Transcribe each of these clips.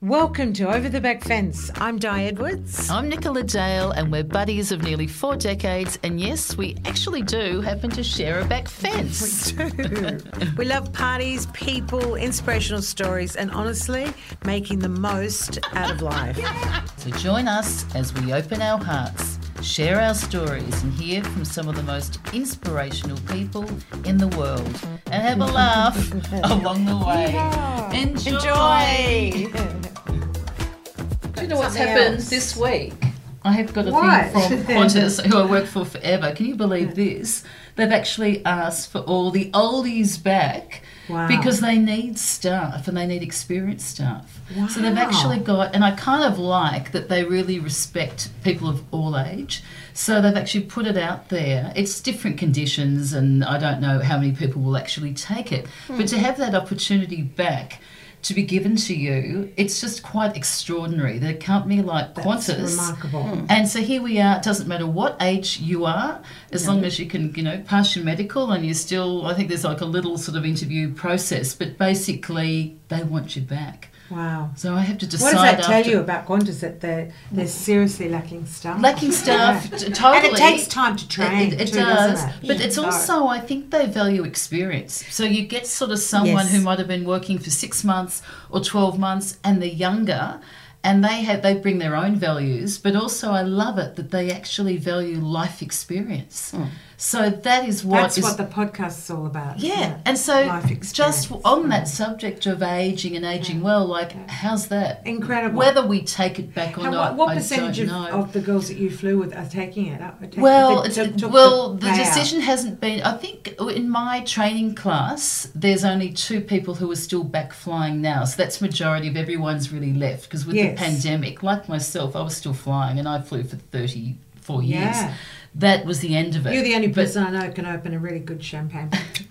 Welcome to Over the Back Fence. I'm Di Edwards. I'm Nicola Dale, and we're buddies of nearly four decades. And yes, we actually do happen to share a back fence. We do. we love parties, people, inspirational stories, and honestly, making the most out of life. So join us as we open our hearts, share our stories, and hear from some of the most inspirational people in the world, and have a laugh along the way. Enjoy. Enjoy. Do you know what's happened else. this week? I have got a What? thing from Qantas, who I work for forever. Can you believe this? They've actually asked for all the oldies back Wow. because they need staff and they need experienced staff. So they've actually got, and I kind of like that they really respect people of all age. So they've actually put it out there. It's different conditions, and I don't know how many people will actually take it. But to hmm. have that opportunity back to be given to you, it's just quite extraordinary. That a company like That's Qantas remarkable. Hmm. and so here we are. It doesn't matter what age you are, as long as you can, you know, pass your medical and you're still. I think there's like a little sort of interview process, but basically they want you back. Wow. So I have to decide. What does that tell you about Qantas that they're, they're seriously lacking staff? Lacking staff, Yeah. totally. And it takes time to train. It, it too, does, it? but it's also I think they value experience. So you get sort of someone Yes. who might have been working for six months or twelve months, and they're younger, and they have they bring their own values. But also, I love it that they actually value life experience. Hmm. So that is what That's is- what the podcast's all about. yeah, isn't and so just on that hmm. subject of aging and aging well, like how's that? Incredible. Whether we take it back or How- not, what, percentage of, of the girls that you flew with are taking it? Taking- Well, they it's, took- took well, the, payout? decision hasn't been. I think in my training class, there's only two people who are still back flying now. So that's majority of everyone's really left because with Yes. the pandemic, like myself, I was still flying and I flew for 34 years. Yeah. That was the end of it. You're the only But- person I know can open a really good champagne.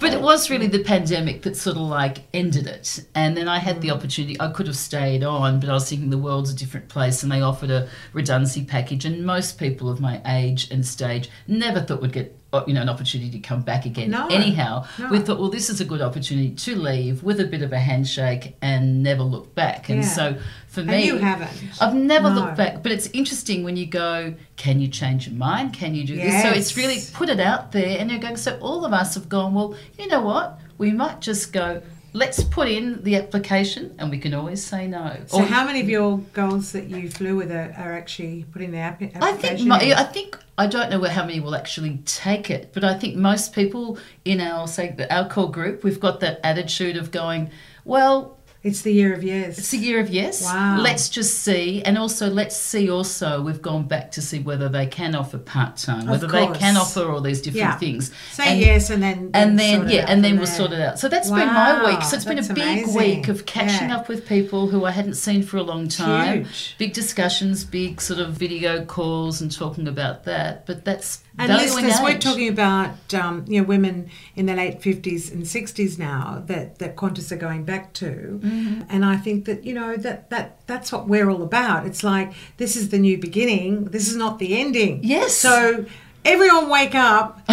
but it was really the pandemic that sort of like ended it. And then I had the mm. opportunity, I could have stayed on, but I was thinking the world's a different place and they offered a redundancy package. And most people of my age and stage never thought would get. Uh, You know, an opportunity to come back again. No, Anyhow, no. we thought, well, this is a good opportunity to leave with a bit of a handshake and never look back. And Yeah. so, for and me, you haven't. I've never No. looked back, but it's interesting when you go, can you change your mind? Can you do this? So it's really put it out there, and you're going. So all of us have gone. Well, you know what? We might just go. Let's put in the application, and we can always say no. So, Or- how many of your girls that you flew with are, are actually putting their app- I application? think my, in? I think I don't know how many will actually take it, but I think most people in our say our core group, we've got that attitude of going, well, it's the year of yes. It's the year of yes. Wow. Let's just see, and also let's see. Also, we've gone back to see whether they can offer part time, whether they can offer all these different Yeah. things. Say and, yes, and then and then sort it yeah, out and then we'll there. sort it out. So that's been my week. Wow, So it's been a big amazing. week of catching Yeah. up with people who I hadn't seen for a long time. Huge. Big discussions, big sort of video calls, and talking about that. But that's And listeners, we're talking about um, you know women in their late fifties and sixties now that that Qantas are going back to, Mm-hmm. and I think that you know that that that's what we're all about. It's like this is the new beginning. This is not the ending. Yes. So everyone wake up.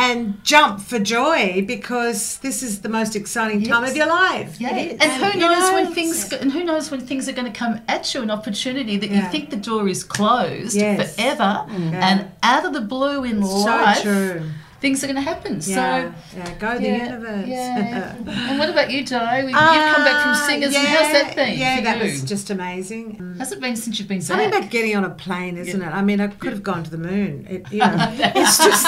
And jump for joy because this is the most exciting time Yes. of your life. Yeah, It is. and who knows know, when things and who knows when things are going to come at you an opportunity that you think the door is closed Yes. forever Yeah. and out of the blue in So life true. Things are going to happen. Yeah, So yeah, go the yeah, universe. yeah. and what about you, Di? You've come back from Ah, singers, yeah, how's that been? Yeah, for that you? was just amazing. How's it been since you've been Something back? about getting on a plane, isn't it? I mean, I could have gone to the moon. It, you know, it's just,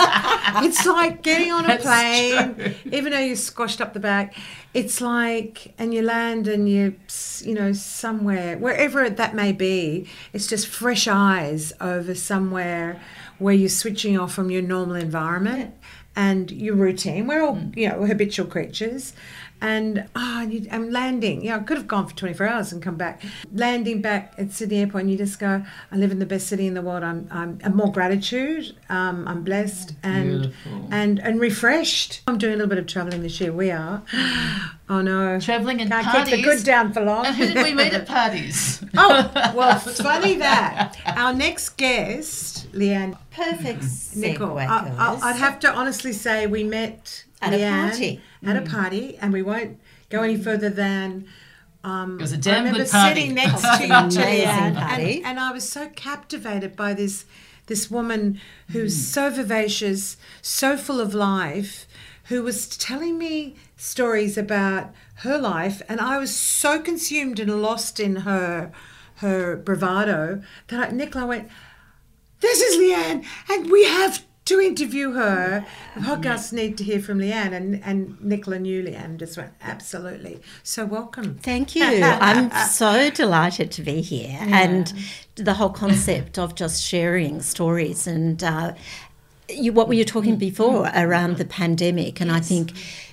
it's like getting on a That's plane, true. even though you're squashed up the back. It's like, and you land and you, you know, somewhere, wherever that may be, it's just fresh eyes over somewhere where you're switching off from your normal environment and your routine. We're all, Mm. you know, habitual creatures. And oh, I'm landing. Yeah, I could have gone for 24 hours and come back. Landing back at Sydney Airport, and you just go, I live in the best city in the world. I'm, I'm, and more gratitude. Um, I'm blessed and Beautiful. and and refreshed. I'm doing a little bit of travelling this year. We are. Oh no, Travelling and can't parties. keep the good down for long. And who did we meet at parties? oh well, funny that our next guest, Leanne Perfect Nicol. segue. I, I, I'd have to honestly say we met At a party. At a party, and we won't go any further than um, It was a I damn remember good party. sitting next to, to Leanne, party. and, and I was so captivated by this this woman who's so vivacious, so full of life, who was telling me stories about her life, and I was so consumed and lost in her her bravado that I, Nicola went, "This is Leanne, and we have." To interview her, mm. the podcasts mm. need to hear from Leanne, and, and Nicola knew Leanne just went absolutely. So welcome. Thank you. I'm so delighted to be here. And the whole concept of just sharing stories and uh, you, what were you talking mm. before around the pandemic? And I think,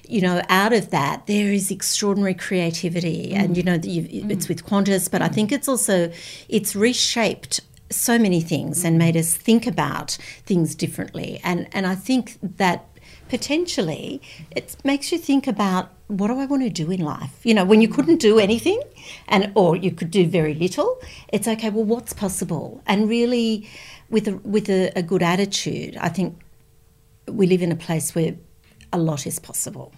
you know, out of that, there is extraordinary creativity. And, you know, you, it's with Qantas, but I think it's also, it's reshaped so many things and made us think about things differently. And, and I think that potentially it makes you think about what do I want to do in life? You know, when you couldn't do anything and or you could do very little, it's okay, well what's possible? And really with a with a, a good attitude, I think we live in a place where a lot is possible.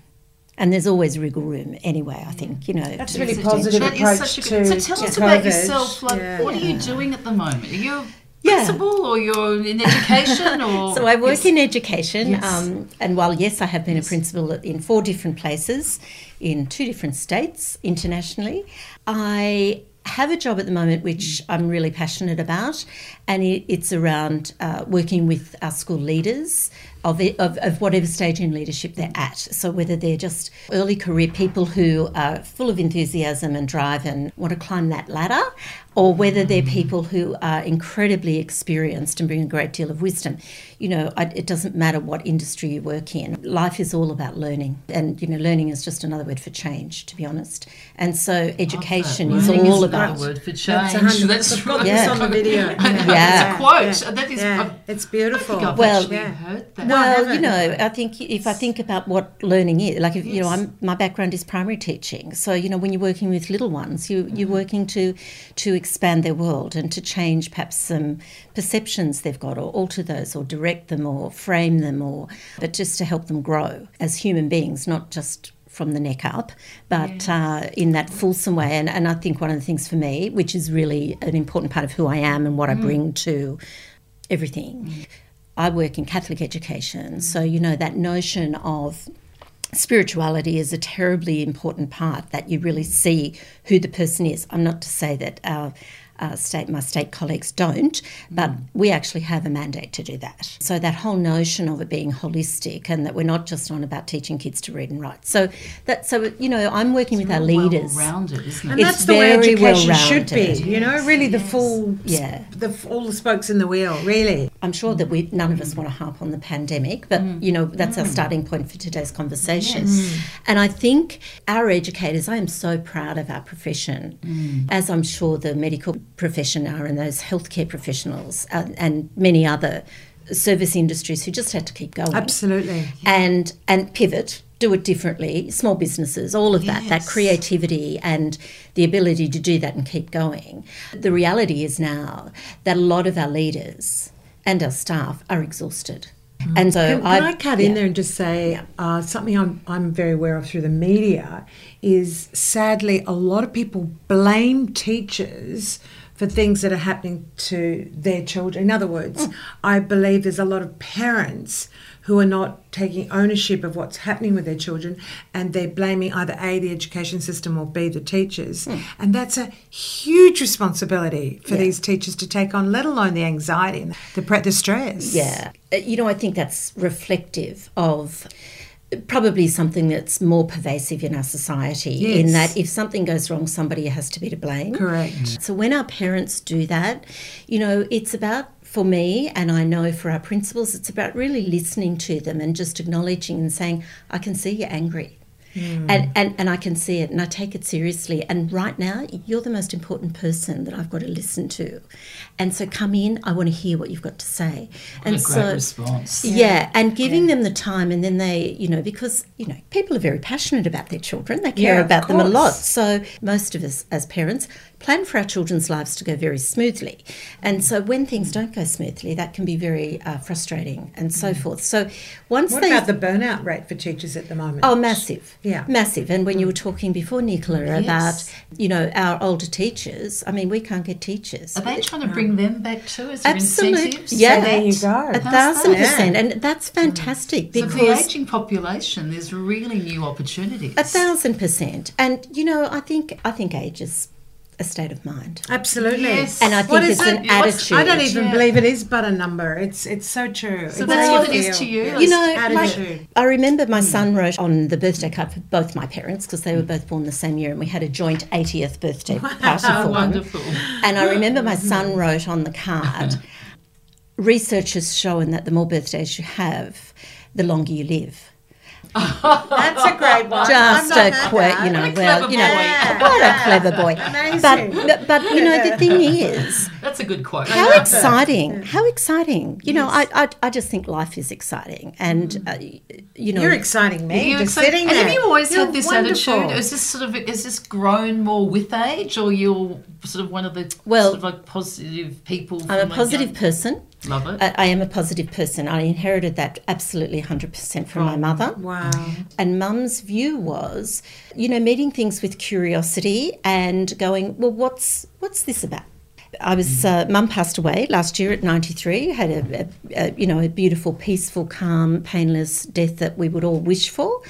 And there's always wriggle room anyway, I think, you know. That's to- really positive is approach such a to good- So tell to us about yourself. Like, Yeah. what are you doing at the moment? Are you a Yeah. principal or you're in education or? So I work Yes. in education, Yes. um, and while yes, I have been a principal in four different places, in two different states internationally, I have a job at the moment which I'm really passionate about, and it, it's around uh, working with our school leaders of, of of whatever stage in leadership they're at. So whether they're just early career people who are full of enthusiasm and drive and want to climb that ladder, or whether they're people who are incredibly experienced and bring a great deal of wisdom. You know, I, it doesn't matter what industry you work in. Life is all about learning, and you know, learning is just another word for change, to be honest. And so, education is Learning all a about. great word for That's change. a hundred- That's I've got right. this Yeah. on the video. Yeah. It's a quote. That is. Yeah, I- it's I beautiful. think I've Well- Yeah. heard that. No, I Well, you know, I think if I think about what learning is, like if you know, I'm my background is primary teaching, so you know, when you're working with little ones, you you're mm-hmm. working to to expand their world and to change perhaps some perceptions they've got, or alter those, or direct them, or frame them, or but just to help them grow as human beings, not just from the neck up, but uh, in that fulsome way. And, and I think one of the things for me, which is really an important part of who I am and what I bring to everything. I work in Catholic education, so you know that notion of spirituality is a terribly important part that you really see who the person is. I'm not to say that our uh, state, my state colleagues don't, but mm. we actually have a mandate to do that. So that whole notion of it being holistic and that we're not just on about teaching kids to read and write. So that, so you know, I'm working with our leaders. Well rounded, isn't And it? It's that's the way education should be. You know, really the full, Yeah. the all the spokes in the wheel. Really, I'm sure that we none of us want to harp on the pandemic, but mm. you know that's our mm. starting point for today's conversation. And I think our educators, I am so proud of our profession, as I'm sure the medical profession are, and those healthcare professionals, uh, and many other service industries who just had to keep going. Absolutely. and and pivot do it differently small businesses all of that that creativity and the ability to do that and keep going. The reality is now that a lot of our leaders and our staff are exhausted. And so Can, can I, I cut in there and just say uh, something I'm, I'm very aware of through the media is sadly a lot of people blame teachers for things that are happening to their children. In other words, Mm. I believe there's a lot of parents who are not taking ownership of what's happening with their children and they're blaming either A, the education system, or B, the teachers. Mm. And that's a huge responsibility for Yeah. these teachers to take on, let alone the anxiety and the, the stress. Yeah. Uh, You know, I think that's reflective of probably something that's more pervasive in our society in that if something goes wrong somebody has to be to blame. Correct. So when our parents do that, you know, it's about for me and I know for our principals it's about really listening to them and just acknowledging and saying I can see you're angry. Mm. And, and and I can see it and I take it seriously. And right now, you're the most important person that I've got to listen to. And so come in, I want to hear what you've got to say. What and so response. yeah, and giving them the time, and then they, you know, because you know, people are very passionate about their children. They care Yeah, about them a lot. So most of us, as parents, plan for our children's lives to go very smoothly. And so when things don't go smoothly, that can be very uh, frustrating and so mm. forth. So once What they about the burnout rate for teachers at the moment? Oh, massive. Yeah. Massive. And when you were mm. talking before, Nicola, Yes. about, you know, our older teachers, I mean, we can't get teachers. Are they trying to bring them back too? Is there Absolute- incentives? yeah. for there you go. A thousand Yeah. percent. And that's mm. fantastic So for the ageing population, there's really new opportunities. a thousand percent. And, you know, I think I think age is a state of mind. Absolutely. Yes. And I What think is it's an it? What's- attitude. I don't even Yeah. believe it is but a number. It's it's so true. So It's that's how what it is to you? Yeah. You know, attitude. like, I remember my mm. son wrote on the birthday card for both my parents because they were both born the same year, and we had a joint 80th birthday party Oh, for them. wonderful. And I remember my son mm-hmm. wrote on the card, research has shown that the more birthdays you have, the longer you live. That's a great one. Just a heard quick, you know, well, you know, boy. what a clever boy. Amazing. But, but you know, the thing is, That's a good quote. how exciting! How exciting! You know, I, I I just think life is exciting, and uh, you know, You're exciting me. You're just sitting and there. have you always You're had this wonderful. attitude? Is this sort of is this grown more with age, or you're sort of one of the Well, sort of like positive people? I'm a from positive young- person. Love it. I, I am a positive person. I inherited that absolutely 100% from my mother. Wow. And mum's view was, you know, meeting things with curiosity and going, well, what's what's this about? I was uh, mum passed away last year at 93. Had a, a, a you know a beautiful, peaceful, calm, painless death that we would all wish for,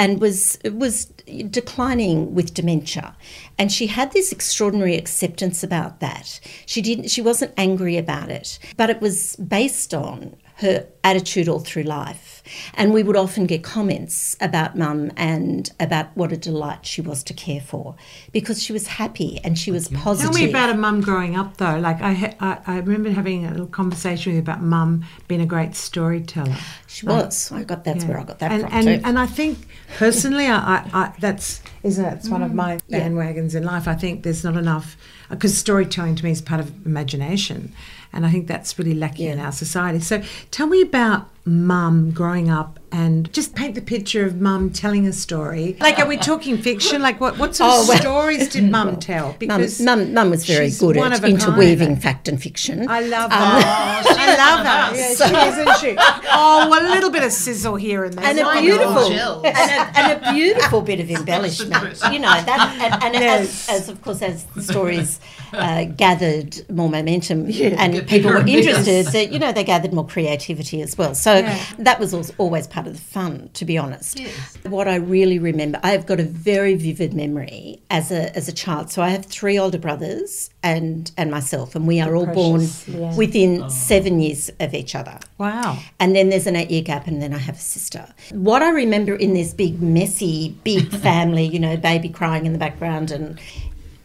and was was declining with dementia. And she had this extraordinary acceptance about that. She didn't. She wasn't angry about it, but it was based on her attitude all through life. And we would often get comments about mum and about what a delight she was to care for because she was happy and she was positive. Tell me about a mum growing up though. Like I, ha- I, I remember having a little conversation with you about mum being a great storyteller. She was. I got that's Yeah. where I got that and, from and, too. And I think personally, I, I, I that's isn't it? It's one of my Mm. Yeah. bandwagons in life. I think there's not enough because storytelling to me is part of imagination, and I think that's really lacking in our society. So tell me about mum growing up and just paint the picture of mum telling a story. Like, are we talking fiction? Like, what what sort Oh, of well- stories did mum tell? Because mum, mum was very good at of a kind. interweaving fact and fiction. I love Um, that. I love that. Yeah, she is, isn't she? Oh, a little bit of sizzle here and there. and a beautiful and a, and a beautiful bit of embellishment. you know that, and, and Yes. as, as of course as the stories uh, gathered more momentum and people were interested, that you know they gathered more creativity as well. So Yeah. that was always part of the fun, to be honest. Yes. What I really remember, I've got a very vivid memory as a as a child. So I have three older brothers and and myself, and we are all born yeah. within oh. seven years of each other. Wow. And then there's an eight year gap, and then I have a sister. What I remember in this big, messy, big family, you know, baby crying in the background and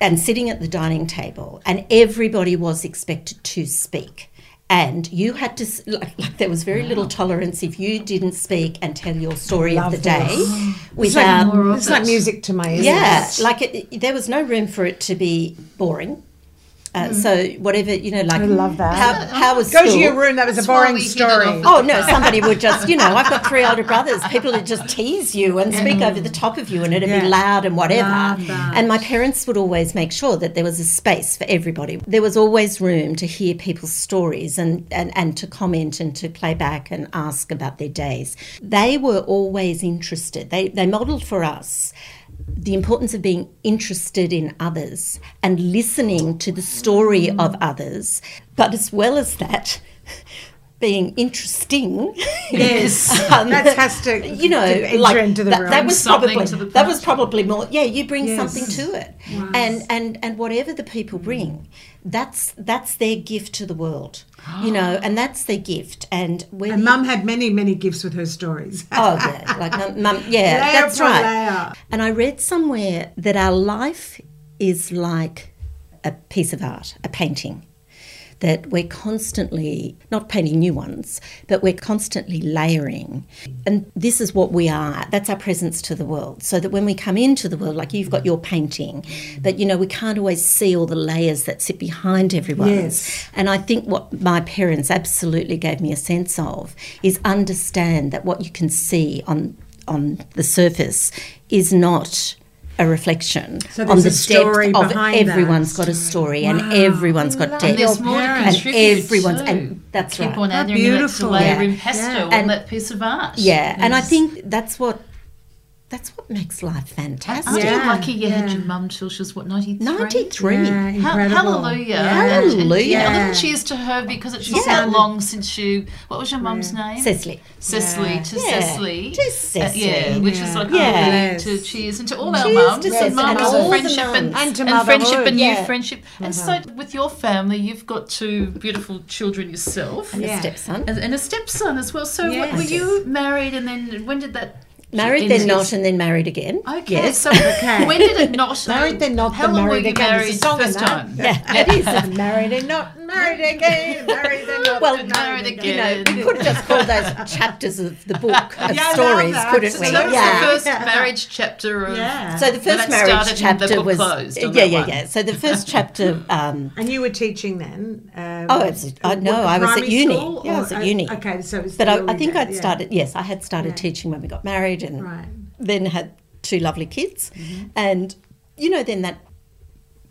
and sitting at the dining table, and everybody was expected to speak. And you had to, like, like there was very little tolerance if you didn't speak and tell your story of the day this. without. Um, more of It's like music to my ears. Yeah, like it, it- there was no room for it to be boring. Uh, So whatever you know, like I love that. How, how was Go school? to your room. That was That's a why boring we hit it story. Oh no, somebody would just, you know, I've got three older brothers. People would just tease you and speak over the top of you, and it'd Yeah. be loud and whatever. And my parents would always make sure that there was a space for everybody. There was always room to hear people's stories and, and, and to comment and to play back and ask about their days. They were always interested. They they modelled for us the importance of being interested in others and listening to the story of others, but as well as that, being interesting. Yes, Um, that has to you know, to like into the that, room. that was Something probably to the that was probably more. Yeah, you bring Yes. something to it, and and and whatever the people bring, that's that's their gift to the world, you know, and that's their gift. And when and Mum had many, many gifts with her stories. Oh yeah, like mum, mum yeah, Layer that's right. layer. And I read somewhere that our life is like a piece of art, a painting. That we're constantly not painting new ones, but we're constantly layering. And this is what we are. That's our presence to the world. So that when we come into the world, like you've got your painting, but you know, we can't always see all the layers that sit behind everyone's. Yes. And I think what my parents absolutely gave me a sense of is understand that what you can see on on the surface is not a reflection So on the there's story depth of behind everyone's that. got a story and everyone's got depth And there's Your more to everyone's too. and that's Keep right. on How adding beautiful. that layer Yeah. impasto Yeah. on And- that piece of art. Yeah, and I think that's what that's what makes life fantastic. Aren't you lucky you had your mum till she was what ninety three? Ninety three. Yeah, Ha- incredible. hallelujah. Yeah. Hallelujah. And, yeah, a Yeah. cheers to her because it's not Yeah. that long since you. What was your mum's name? Cecily. Cecily Yeah. to Yeah. Cecily. To Uh, yeah, which is like Yeah. yeah. to cheers and to all our Cheers mums to and Cecily mums and and, all friendship and, mums. And to friendship motherhood. and new friendship. And so with your family, you've got two beautiful children yourself. And Yeah. a stepson. And, and a stepson as well. So what, were you married and then when did that? Married, then not, and then married again. Okay, Yes. so Okay. when did it not? Married, then not, How then long were married you again. There's married song in first that. time? Yeah, it is. married and not married again. Married and not Well, married, married again. You know, we could have just called those chapters of the book of Yeah, stories, that. couldn't So we? that was yeah. the first Yeah. marriage chapter of. Yeah. So the first marriage started and the chapter was closed yeah, yeah, one. yeah. So the first chapter. Um, And you were teaching then? Um, Oh, it's- I- no, I was at uni. school Yeah, I was at uh, uni. Okay, so it was but the I, I think days, I'd yeah. started. Yes, I had started Yeah. teaching when we got married, and Right. then had two lovely kids, Mm-hmm. and you know, then that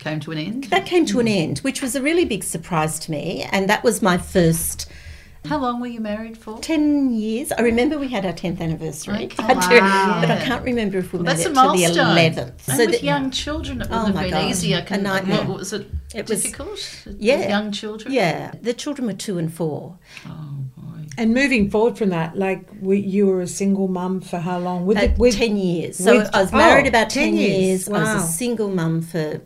Came to an end. that came to an end, which was a really big surprise to me, and that was my first. How long were you married for? 10 years. I remember we had our 10th anniversary. Okay. I do, Wow. But I can't remember if we Well, made that's it a to the 11th. And So with the- young children, it Oh wouldn't my have been God. easy. I A can, nightmare. what, was it, It was- difficult? with yeah. young children? Yeah, the children were two and four. Oh, boy. And moving forward from that, like we, you were a single mum for how long? With, Uh, with 10 years. So with- I was married oh, about 10, 10 years. years. I was a single mum for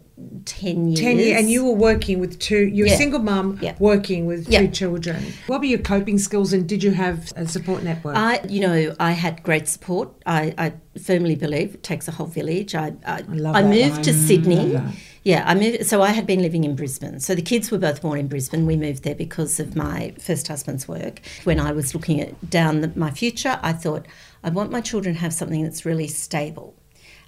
10 years. 10 years, and you were working with two, you're a single mum Yeah. working with Yeah. two children. What were your coping skills and did you have a support network? I, you know, I had great support. I, I firmly believe it takes a whole village. I, I, I that moved line. to Sydney. Yeah, I moved. So I had been living in Brisbane. So the kids were both born in Brisbane. We moved there because of my first husband's work. When I was looking at down the, my future, I thought I want my children to have something that's really stable.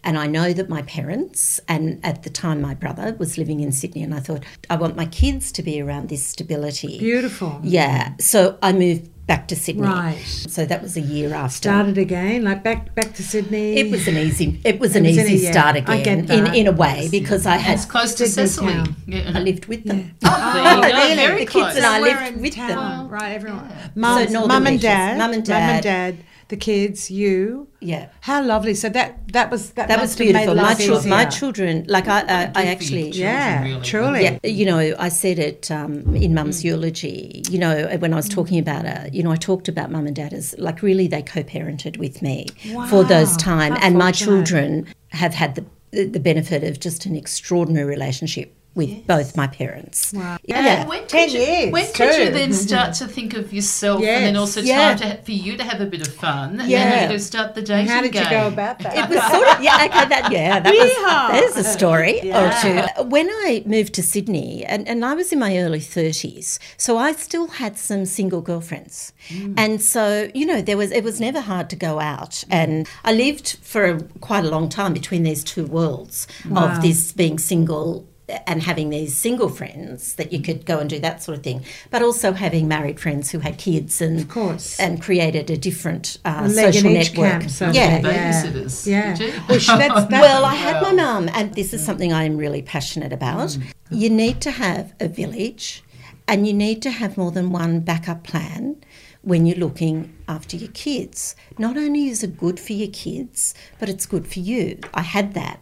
And I know that my parents, and at the time my brother was living in Sydney, and I thought I want my kids to be around this stability. Beautiful. Yeah. So I moved back to Sydney. Right. So that was a year after. Started again, like back back to Sydney. It was an easy. It was an It was an easy easy- yeah, start I again, get in that. in a way, because I And had it's close to Sydney Cecily. Yeah. I lived with them. Oh, there you oh, go. really? Very The kids close. and I lived in with them. Right, everyone. Yeah. Mum, So Northern mum and dad, Mum and mum and dad. Dad, the kids, you. Yeah. How lovely! So that that was that, That was must have made beautiful. My, life my children, like I, I, I do actually, children, Yeah, really. truly. Yeah, you know, I said it um, in Mum's eulogy. You know, when I was talking about it, you know, I talked about Mum and Dad as like really they co-parented with me for those time, how and my children have had the the benefit of just an extraordinary relationship with both my parents. Wow. Yeah. Yeah. When 10 you, years, When could you then start mm-hmm. to think of yourself and then also Yeah. time to, for you to have a bit of fun Yeah. and you to start the dating How did you game? go about that? It was sort of yeah, okay, that yeah, that Yeehaw! was there's a story Yeah. or two. When I moved to Sydney, and, and I was in my early thirties, so I still had some single girlfriends, mm. and so you know there was it was never hard to go out, mm. and I lived for a, quite a long time between these two worlds Wow. of this being single. And having these single friends that you could go and do that sort of thing, but also having married friends who had kids and Of course. and created a different uh, A leg in social each network. camp, so yeah, speak. Babysitters, Yeah. did you? Well, sh- that's, that, well, I had my mum, and this is something I am really passionate about. Mm. You need to have a village, and you need to have more than one backup plan when you're looking after your kids. Not only is it good for your kids, but it's good for you. I had that.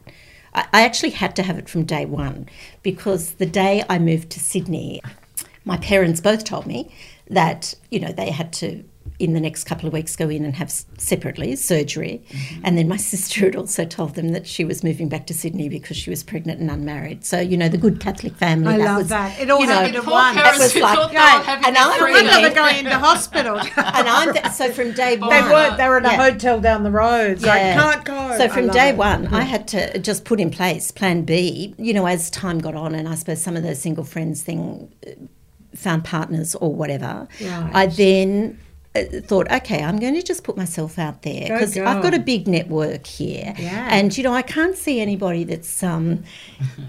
I actually had to have it from day one because the day I moved to Sydney, my parents both told me that, you know, they had to in the next couple of weeks go in and have separately surgery. Mm-hmm. And then my sister had also told them that she was moving back to Sydney because she was pregnant and unmarried. So, you know, the good Catholic family. I that love was, that. It all you know, happened at once. That was like- thought they were Right, having and I'm No freedom. wonder they're going into hospital. And I'm th- so from day one. They weren't. They were in a Yeah. hotel down the road. It's like, can't go. So from day it. one, I had to just put in place Plan B. You know, as time got on, and I suppose some of those single friends thing uh, found partners or whatever. Right. I then thought, okay, I'm going to just put myself out there because go. I've got a big network here, Yeah. and you know I can't see anybody that's um,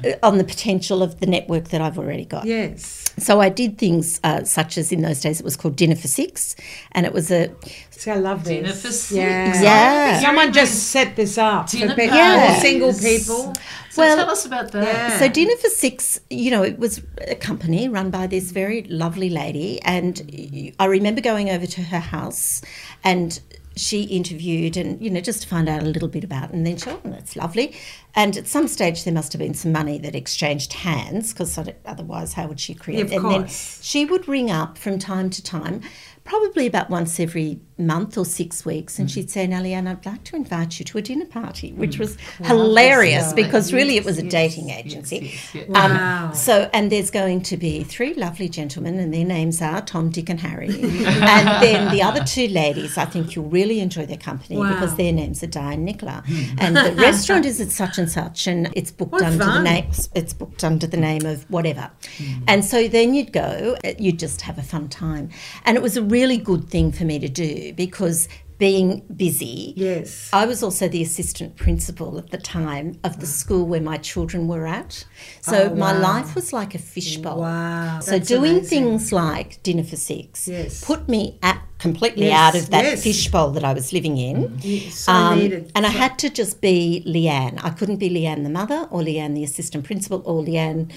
uh, on the potential of the network that I've already got. Yes. So I did things uh, such as in those days it was called Dinner for Six, and it was a See, I love this. Dinner for six. Yeah. Yeah. Someone just set this up Dinner people, parties. for single people. So Well, tell us about that. yeah. So dinner for six, you know, it was a company run by this very lovely lady, and I remember going over to her house, and she interviewed and you know just to find out a little bit about, and then she, oh, that's lovely. And at some stage, there must have been some money that exchanged hands because otherwise, how would she create? Yeah, of and then she would ring up from time to time, probably about once every month or six weeks, and mm. she'd say, Nellie Ann, I'd like to invite you to a dinner party, mm. which was hilarious stuff. because really it was a Yes, dating agency. yes, yes. Um, Wow. so, and there's going to be three lovely gentlemen, and their names are Tom, Dick, and Harry. and then the other two ladies, I think you'll really enjoy their company Wow. because their names are Di and Nicola. Hmm. and the restaurant is at such and such, and it's booked What under the name. It's booked under the name of whatever. Hmm. And so then you'd go, you'd just have a fun time, and it was a really good thing for me to do because being busy. Yes. I was also the assistant principal at the time of the school where my children were at. So Oh, my life was like a fishbowl. Wow, So that's doing amazing. things like dinner for six Yes. put me at completely Yes, out of that yes. fishbowl that I was living in. Yeah, so Um, needed. and I had to just be Leanne. I couldn't be Leanne the mother or Leanne the assistant principal or Leanne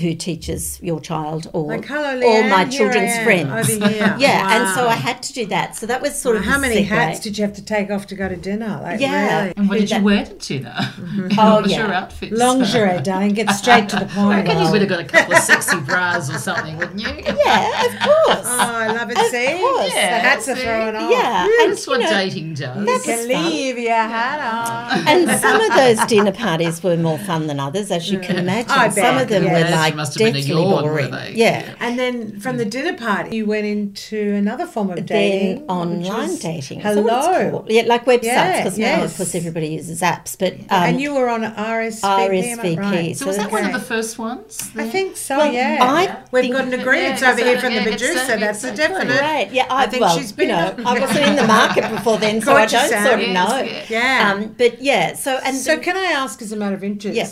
who teaches your child or Like, hello, all Leanne, my children's I am, friends. yeah, and so I had to do that. So that was sort of How many segue. hats did you have to take off to go to dinner? Like, Yeah. really? and what do did you wear to dinner? Oh, what was yeah. your outfit? Lingerie, darling. Get straight to the I point. reckon you would have got a couple of sexy bras or something, wouldn't you? Yeah, of course. Oh, I love it. Of See? course. the hats are thrown off. Yeah, and That's what know, dating does. You can leave your hat on. and some of those dinner parties were more fun than others, as you can imagine. Some of them were Those like must have been a deathly yawn, were boring. they? Yeah. And then from the dinner party, you went into another form of dating. which online was- dating. Is that what it's Hello. Yeah, like websites, Yeah, because now, of course, everybody uses apps. But um, and you were on RSVP. RSVP. right? So was that one of the first ones? I think so, Well, yeah. I We've got an agreement Yeah, over here from yeah, the it's producer. that- That's a definite. Right, yeah, I, I think well, she's you been know, a- I wasn't in the market before then, so I don't sort of know. yeah. Yeah. Um, but yeah, so and So can I ask, as a matter of interest, Yeah.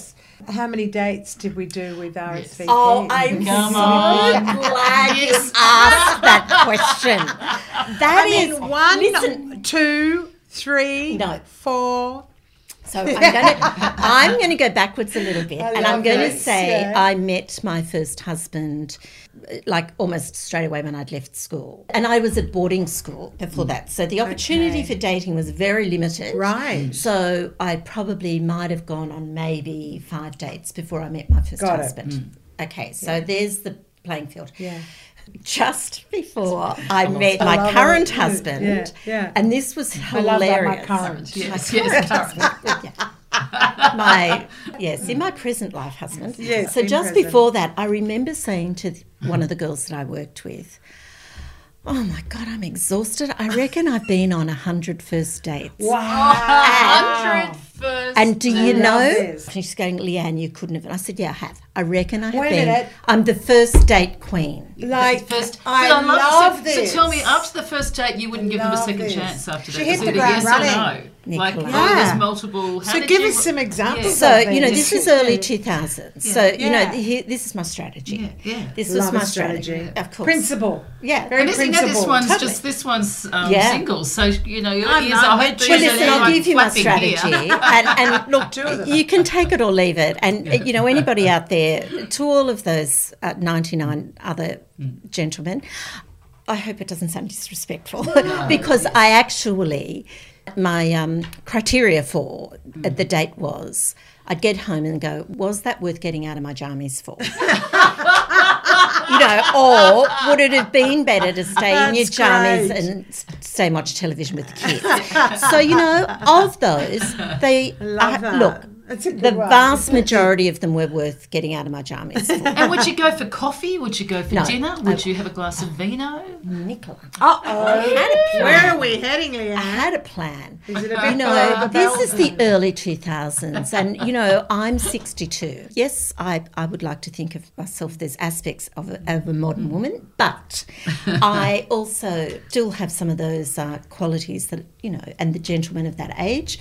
How many dates did we do with RSVP? Oh, I'm Come so on. glad you asked that question. That I is mean, one, listen, two, three, No. four. So I'm going to I'm going to go backwards a little bit, I and I'm going to say yeah. I met my first husband uh, like almost straight away when I'd left school, and I was at boarding school before that, so the opportunity Okay. for dating was very limited. Right. So I probably might have gone on maybe five dates before I met my first Got it. husband. Okay, so there's the playing field. Yeah. Just before I met I my love current it. husband, Yeah, yeah. and this was I love that, my hilarious. current. Yes, yes, current. my yes, in my present life husband. Yes, So just present. before that, I remember saying to one of the girls that I worked with, "Oh my god, I'm exhausted. I reckon I've been on a hundred first dates." Wow. Hundred first. And do you date. know? She's going, Leanne, you couldn't have. And I said, Yeah, I have. I reckon I have Wait a been. minute. I'm the first date queen. Like, First, I but love, so, this. So tell me, after the first date, you wouldn't give them a second this. chance after She that. hit the either ground yes running. or no. Like, Nicola. oh, Yeah. there's multiple. How So give you, us some examples. Yeah. So, you know, this is early 2000s. So, you know, here, this is my strategy. Yeah, yeah. This was my a strategy. Of course. Principle. Yeah. Very And this, you know, this one's Totally. just this one's um, Yeah. single, so you know your I ears know, are but Well, listen, I'll give you my flapping here. strategy. and, and look, Two of them. you can take it or leave it. And, you know, anybody out there, to all of those uh, 99 other gentlemen, I hope it doesn't sound disrespectful because I actually, my um, criteria for uh, the date was I'd get home and go, was that worth getting out of my jammies for? you know, or would it have been better to stay in your jammies great. and stay and watch television with the kids? so, you know, of those, they Love that. look. That's a good The one. vast majority of them were worth getting out of my jammies for. And would you go for coffee? Would you go for No. dinner? Would you have a glass of vino? Nicola. Oh, I had a plan. where are we heading, Leanne? I had a plan. Is it a bit You know, this is the early 2000s, and you know, I'm 62. Yes, I, I would like to think of myself, there's aspects of a, of a modern woman, but I also still have some of those uh, qualities that, you know, and the gentlemen of that age.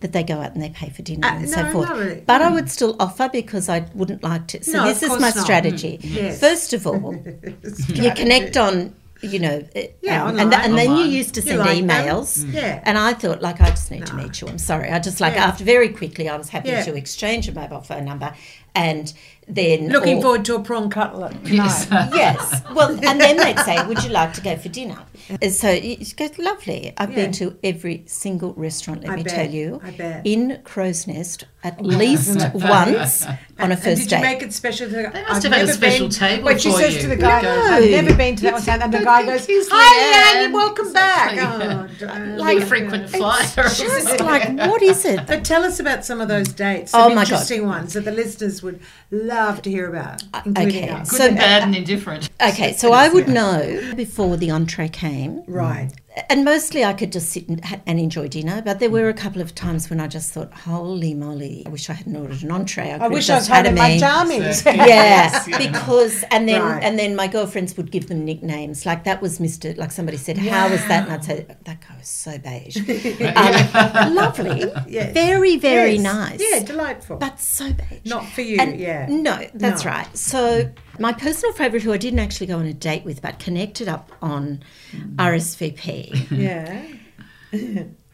That they go out and they pay for dinner Uh, and no, so forth. not really. But I would still offer because I wouldn't like to. So No, this of is course my not. strategy. Yes. First of all, you connect on, you know, Yeah, um, and, online. and then you used to send like them. emails. Yeah. And I thought, like, I just need to meet you. I'm sorry. I just like Yeah. after very quickly, I was happy Yeah. to exchange a mobile phone number, and then Looking or- forward to a prawn cutlet. Yes. Yes. Well, and then they'd say, "Would you like to go for dinner?" And so go, "Lovely." I've been to every single restaurant. Let I me bet, tell you, I bet. in Crow's Nest at least once on a And first did date. you make it special to the guy? They must have had a special table Wait, she says you. to the guy, No. I've never been to that one. And the guy goes, Excuse Hi, Leanne." Leanne, welcome back. Exactly. Oh, oh darn. Like a frequent flyer. just like, what is it? But tell us about some of those dates. Oh Some my God. interesting ones that the listeners would love to hear about, including okay. us. Good So- and bad uh, and indifferent. Okay, so I would know before the entree came. Right. And mostly I could just sit and, and enjoy dinner, but there were a couple of times when I just thought, holy moly, I wish I hadn't ordered an entree. I, I wish I'd just had a my main. jammies. Yeah, because and then Right. and then my girlfriends would give them nicknames. Like that was Mister. Like somebody said, "How was that?" And I'd say, "That guy was so beige, um, lovely, Yes. very very Yes. nice, Yeah, delightful. but so beige." Not for you, And- yeah. No, that's No. right. So my personal favourite, who I didn't actually go on a date with, but connected up on mm. RSVP, yeah.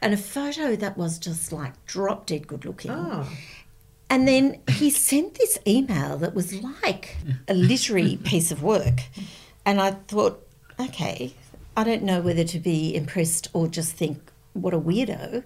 and a photo that was just like drop dead good looking. Oh. And then he sent this email that was like a literary piece of work. And I thought, okay, I don't know whether to be impressed or just think, what a weirdo.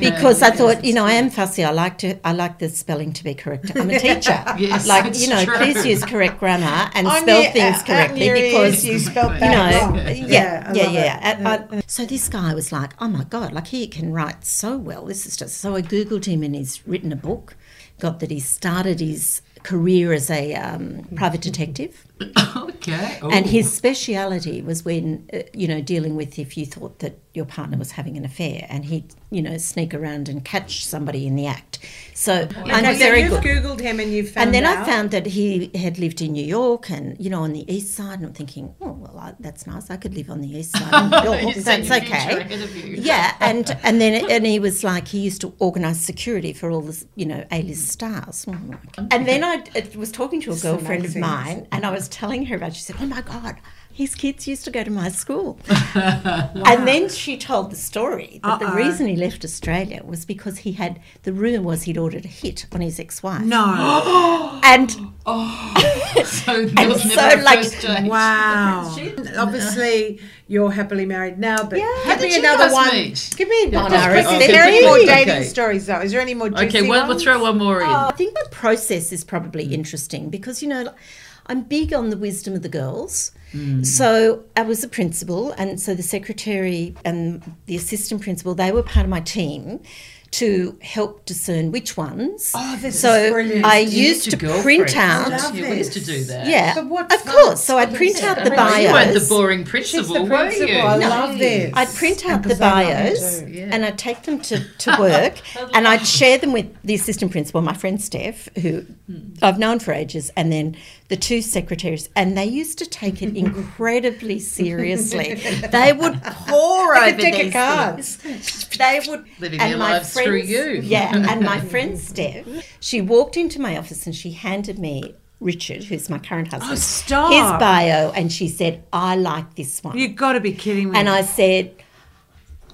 Because I thought, you know, I am fussy. I like to I like the spelling to be correct. I'm a teacher. Yes, like, you know, true. please use correct grammar and On spell your- things uh, correctly because ears, you spelled you that know, wrong. yeah, I yeah, love yeah. it. And I- so this guy was like, "Oh my god, like he can write so well. This is just." So I googled him, and he's written a book. Got that he started his career as a um, private detective, okay. and his speciality was when uh, you know dealing with if you thought that your partner was having an affair, and he'd you know sneak around and catch somebody in the act. So I'm so very you've good. Googled him and you've found And then I found that he had lived in New York and, you know, on the east side. And I'm thinking, oh, well, I, that's nice. I could live on the east side of New York. That's okay. you. Yeah. And, and then and he was like, he used to organise security for all the, you know, A-list stars. And then I was talking to a girlfriend of mine and I was telling her about, she said, oh my God, his kids used to go to my school. And then she told the story that the Uh-oh. reason he left Australia was because he had, the rumour was he'd ordered a hit on his ex-wife. No. And oh. So there was so, never a like, first. Wow. Obviously, you're happily married now, but Yeah. give me another one. meet? Give me On just our quickly. Is there any more dating Okay. stories though? Is there any more juicy Okay, well, we'll throw one more in. Oh, I think the process is probably hmm. interesting because, you know, I'm big on the wisdom of the girls. Mm. So I was a principal, and so the secretary and the assistant principal, they were part of my team to help discern which ones. Oh, this so is brilliant. I You used to print out. Love Yeah, we used to do that. Yeah, But what of fun. course. So I'd print out the Oh, you weren't the bios. boring principal, the were you? I No. love this. I'd print out the Because I love them bios. Yeah. and I'd take them to, to work and I'd share them with the assistant principal, my friend Steph, who hmm. I've known for ages, and then the two secretaries. And they used to take it incredibly seriously. They would pour Like a over deck of cards. things. They would Living and their my lives through you. Yeah, and my friend Steph, she walked into my office and she handed me Richard, who's my current oh, husband, Oh, stop. his bio, and she said, "I like this one." You've got to be kidding me. And I said,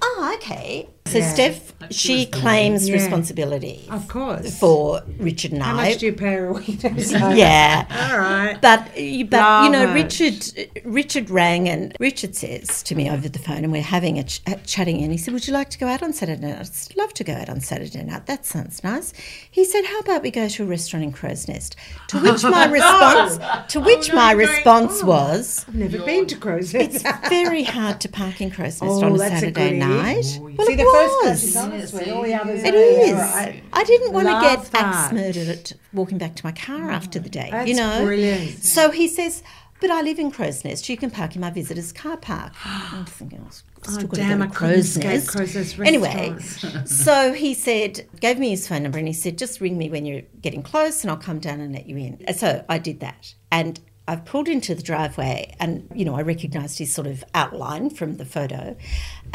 Oh, okay. So Yeah. Steph, she claims Yeah. responsibility of course. for Richard and How I. much do you pay her a week? yeah. All right. But, you- but you know, it. Richard Richard rang and Richard says to me over the phone, and we're having a ch- chatting, and he said, "Would you like to go out on Saturday night?" I'd "Love to go out on Saturday night. That sounds nice." He said, "How about we go to a restaurant in Crow's Nest?" To which my oh. response, to oh, which no, my response "Oh." was, I've never been to Crow's Nest. It's "very hard to park in Crow's Nest Oh, on a that's a Saturday night." Oh. Well, See, the was. first was. person Yes, with. it All the others It are is. right. I didn't want to get that. axe murdered at walking back to my car after the day. That's you know, brilliant. So he says, "But I live in Crow's Nest. You can park in my visitor's car park." I'm thinking, "Oh, I've still Oh, got to damn, go I to Crow's Nest. Crow's Nest Anyway, so he said, gave me his phone number, and he said, "Just ring me when you're getting close, and I'll come down and let you in." So I did that, and. I pulled into the driveway and, you know, I recognised his sort of outline from the photo.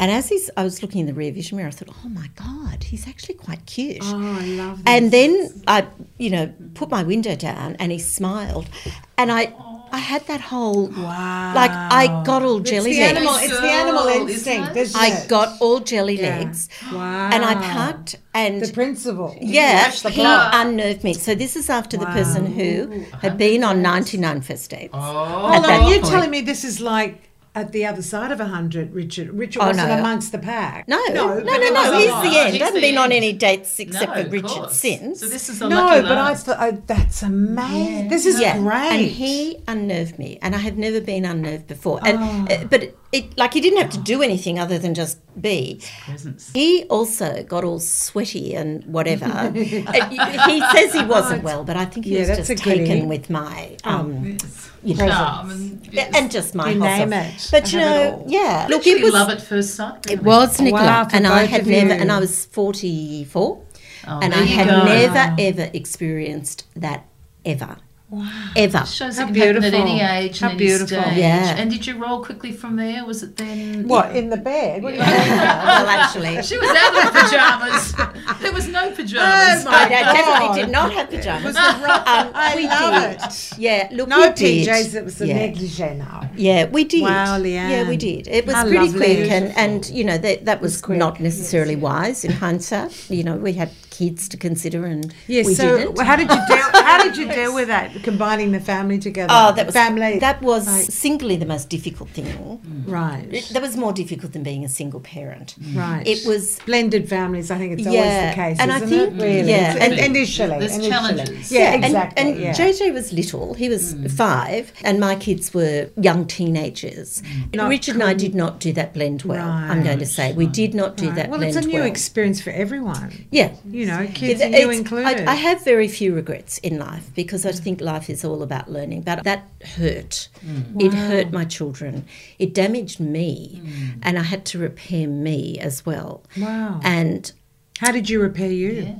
And as he's, I was looking in the rear vision mirror, I thought, oh my God, he's actually quite cute. Oh, I love this. And then I, you know, put my window down and he smiled. And I I had that whole Wow. like I got all It's jelly the legs. animal. It's the animal So, isn't instinct. I got all jelly Yeah. legs. Wow. And I parked and the principal. yeah, the he car. unnerved me. So this is after the person who had been on 99 first dates. Oh, Hold on, you're telling me this is like at the other side of hundred, Richard. Richard Oh, wasn't no. amongst the pack. No, no, no, but no, no. He's a- the end. He's I haven't the been on any dates except No, for Richard course. since. So this is a No, lucky but I thought oh, that's amazing. This is yeah, great. and he unnerved me, and I have never been unnerved before. And Oh. uh, but it, it like he didn't have to do anything other than just be. Presents. He also got all sweaty and whatever. He says he wasn't well, but I think he Yeah, was just a goodie. taken with my um, Yes. you know, Charm and, yes. and just my You name it. But you I it know, yeah. Look, it was love at first sight. it really. was Nicola, Wow, and I had never, you. and I was forty four, Oh, and I had go. never ever experienced that ever, ever. Shows How it can happen at any age How and any beautiful. stage. Yeah. And did you roll quickly from there? Was it then? what in the bed? What do you mean? well, actually, She was out of pajamas. there was no pajamas. Oh, my I definitely did not have pajamas. I Um, we love did. it. Yeah, look, No we did. PJs. It was the yeah. negligee now. Yeah, we did. Wow, Yeah, we did. It was How pretty lovely. quick, and, and you know that that was quick, not necessarily wise in hindsight. You know, we had kids to consider, and Yes. we so didn't. how did you deal? How did you deal with that? Combining the family together. Oh, that was family. That was Like- singly the most difficult thing. Mm. right. It, that was more difficult than being a single parent. Mm. right. It was blended families. I think it's Yeah, always the case, and I isn't think- it? Really? yeah, and, and- initially, There's initially. challenges. Yeah, and- exactly. And, yeah. JJ was little. He was mm. five, and my kids were young teenagers. Not Richard and I did not do that blend well. I'm going to say we did not do Right. that well, blend it's a new well. experience for everyone. yeah. You know, kids It- and you it's- included. I, I have very few regrets in life because I think life is all about learning. But that hurt. Mm. It hurt my children. It damaged me, mm. and I had to repair me as well. wow. And How did you repair you? Yeah.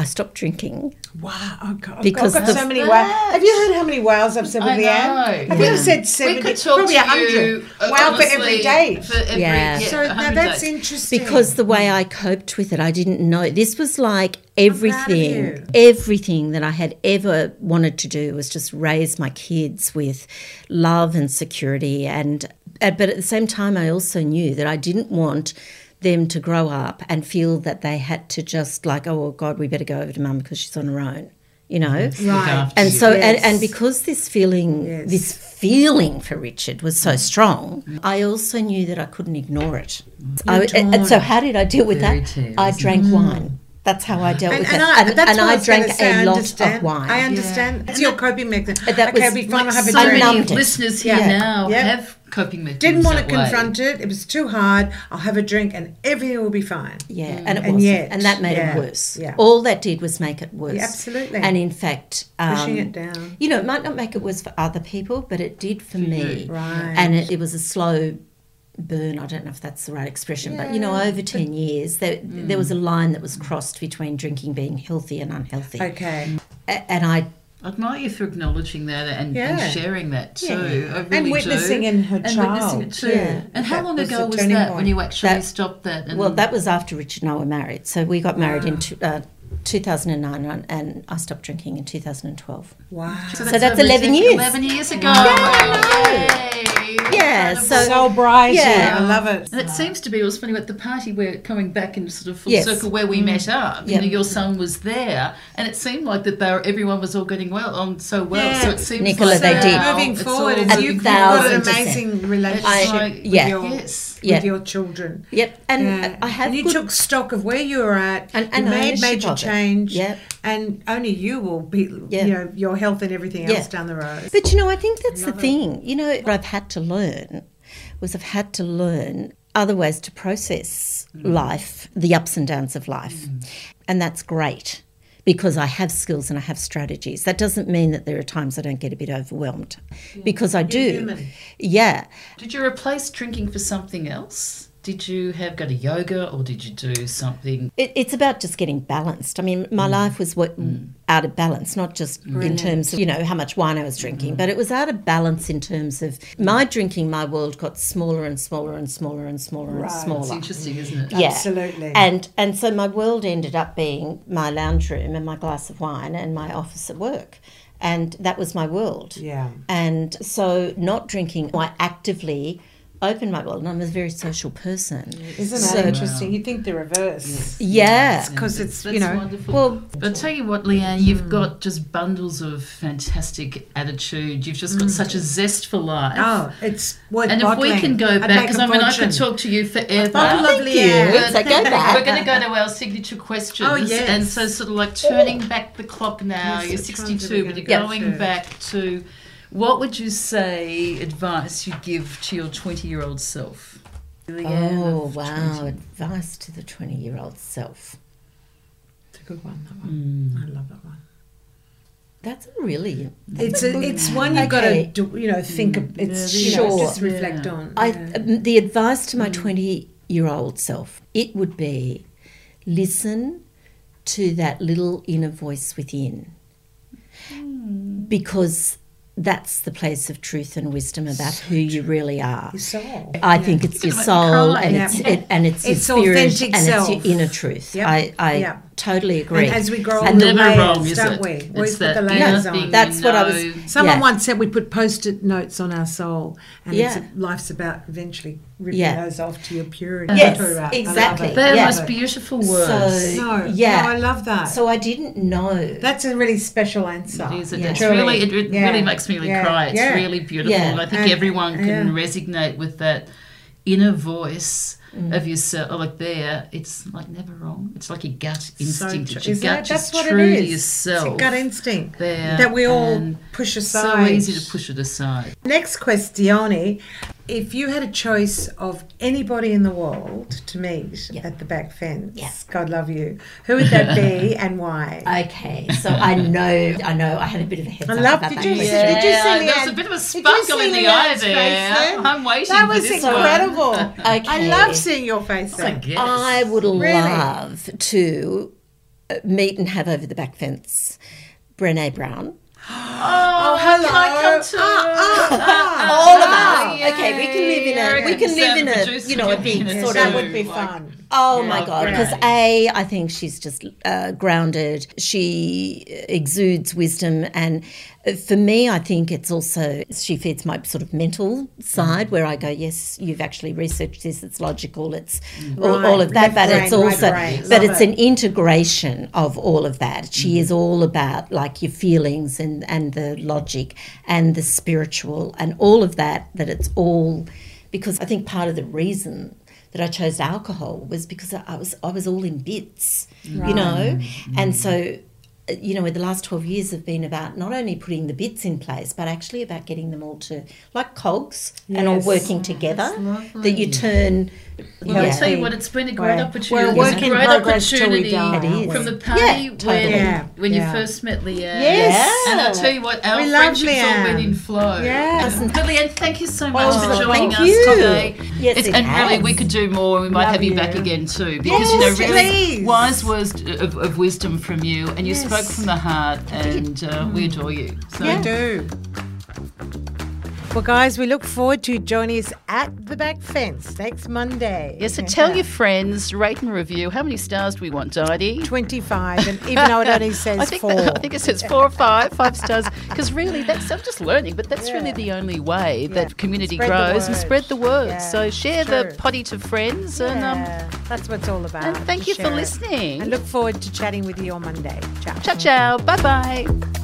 I stopped drinking. Wow. Oh God, I've got so many wow. Have you heard how many whales I've said with the know. Leanne? I think Yeah. I've said We 70, could talk probably to 100. you, uh, wow for honestly, every date. For every, Yeah. yeah. so now that's days. interesting. because the way I coped with it, I didn't know. This was like everything, everything that I had ever wanted to do was just raise my kids with love and security. And but at the same time, I also knew that I didn't want them to grow up and feel that they had to just like, oh well, God, we better go over to mum because she's on her own, you know. Mm-hmm. Look Right. And so, and, Yes. and because this feeling, Yes. this feeling for Richard was so mm-hmm. strong, I also knew that I couldn't ignore it. I, and, and so, how did I deal with Very that? true, I isn't drank mm-hmm. wine. That's how I dealt And, with and it. I, and and what I drank say, I a lot understand. of wine. I understand. It's your coping mechanism. That okay, was be fine. I'll have a so drink. many listeners here Yeah. now Yep. have coping mechanisms. Didn't want to that way. confront it. It was too hard. I'll have a drink and everything will be fine. Yeah, and it And wasn't, yet, and that made yeah, it worse. yeah. All that did was make it worse. Yeah, absolutely. And in fact, Pushing um, it down. You know, it might not make it worse for other people, but it did for me. Right. And it, it was a slow burn. I don't know if that's the right expression, but you know, over ten years, there there was a line that was crossed between drinking being healthy and unhealthy. Okay. And I I admire you for acknowledging that and, Yeah. and sharing that too. Yeah. I And really witnessing do. in her and child. witnessing it too. Yeah. And how That long ago was that point. when you actually That- stopped that? And well, that was after Richard and I were married. So we got married in two, uh, 2009, and- and I stopped drinking in 2012. Wow. So that's over 11 years. 11 years ago. Yeah, Yay. Yeah, so- So bright. Yeah. Yeah. I love it. And it seems to be, it was funny at the party where we're coming back in sort of full Yes. circle where we mm. met up, you know, your son was there and it seemed like that they were, everyone was all getting well on so well. Yeah. So it seems Nicola, like they now did. Moving it's forward, and you've got an amazing relationship like- with, Yeah. your, Yes. Yeah. with your children. Yep, and. I have and you took stock of where you were at And- and made major change Yep. and only you will be Yeah. you know your health and everything Yeah. else down the road But you know, I think that's the it. thing. You know, what I've had to learn was I've had to learn other ways to process mm. life, the ups and downs of life. Mm. And that's great because I have skills and I have strategies. That doesn't mean that there are times I don't get a bit overwhelmed because I do. human. Yeah. Did you replace drinking for something else? Did you have go to yoga or did you do something? It, it's about just getting balanced. I mean, my mm. life was what, mm. out of balance, not just in terms of, you know, how much wine I was drinking, mm. but it was out of balance in terms of my drinking, my world got smaller and smaller and smaller and smaller and smaller. It's interesting, isn't it? Yeah. Absolutely. And and so my world ended up being my lounge room and my glass of wine and my office at work. And that was my world. Yeah. And so not drinking, I actively opened my world and I'm a very social person. Isn't So- that interesting? You think the reverse. Yeah. Because it's, That's you know, wonderful. Well, But I'll tell you what, Leanne, you've got just bundles of fantastic attitude. You've just got such a zest for life. oh, it's worth And if we can go back, because I mean, I could talk to you forever. Oh, lovely, you. Anne. So go back. We're going to go to our signature questions. Oh, yes. And so, sort of like turning back the clock now, Yes, you're which ones are we 62, but you're gonna going to? back to what would you say advice you give to your 20 year old self? Leanne Oh, wow. 20. Advice to the 20 year old self. It's a good one, that one. Mm. I love that one. That's a really. It's a, it's one you've Okay. got to do, you know think mm. of, it's Yeah, you know, Sure. just reflect Yeah. on. I, yeah. um, the advice to my mm. 20 year old self, it would be listen to that little inner voice within. Hmm. Because that's the place of truth and wisdom about who you really are. Your soul. I think it's your soul and it's it, and it's, It's your spirit authentic and self. it's your inner truth. Yep. I, I Yep. Totally agree. And as we grow And older, the Never wrong, is don't it? we? It's We put that the inner layers thing on. That's you what I was- Someone Yeah. once said we put post-it notes on our soul, and Yeah. it's, life's about eventually ripping Yeah. those off to your purity. Yes, That's what we're at. I love exactly. They're Yeah. most beautiful words. So, No, yeah. no, I love that. So I didn't know. That's a really special answer. It is. It, Yeah. it's really, it, it Yeah. really makes me really Yeah. cry. It's Yeah. really beautiful. Yeah. And I think And- everyone can yeah. resonate with that inner voice Mm. of yourself. Like there, it's like never wrong. It's like your gut instinct. true. It's your Is gut that- that's what it true to yourself. It's a gut instinct there, that we all push So aside. easy to push it aside. Next question. If you had a choice of anybody in the world to meet Yeah. at the back fence, Yeah. God love you, who would that be and why? Okay, so I know, I know, I had a bit of a heads I up love- about did that you- question. did you see there was Leanne? a bit of a Did you sparkle see in the Leanne's eye face there. then? I'm waiting That for was this one. incredible. Okay. I love seeing your face. I there. guess. I would Really? love to uh, meet and have over the back fence Brene Brown. Oh, hello. Can I come to Ah, ah, All of ah, us. Okay, we can live in a we can live in a you know a big Yes, sort that would be like- fun. Oh Yeah, my God! Because a, I think she's just uh, grounded. She exudes wisdom, and for me, I think it's also she feeds my sort of mental side, mm. where I go, yes, you've actually researched this. It's logical. It's all, Right. all of that, Left but brain, it's also, brain. but Love it's it. an integration of all of that. She mm-hmm. is all about like your feelings and and the logic and the spiritual and all of that. That it's all because I think part of the reason that I chose alcohol was because I was I was all in bits, you know, mm-hmm. and so you know, in the last twelve years have been about not only putting the bits in place, but actually about getting them all to like cogs and all working together. That you turn. Well, I'll tell you what, it's been a great Well, opportunity. we're a It's a great progress till we opportunity die, It is. from the Yeah, party totally. when, Yeah, when yeah. you first met Leanne. Yes. And I'll tell you what, our We friendship's all been in flow. Yes. But Leanne, thank you so much Oh, for joining thank us you. today. Yes, It's, it and really, we could do more. and We might Love have you, back again too, because you know, really please. wise words of, of wisdom from you, and you Yes. spoke from the heart, and uh, we adore you. So, We do. Well, guys, we look forward to joining us at the back fence next Monday. Yeah, so tell your friends, rate and review. How many stars do we want, Didi? 25, and even though it only says I think, four. I think it says four or five, five stars. Because really, that's I'm just learning, but that's really the only way Yeah. that community Spread grows and spread the word. Yeah, so share the potty to friends, and um, that's what it's all about. and thank you for it. listening. And look forward to chatting with you on Monday. Ciao. ciao, ciao, bye bye.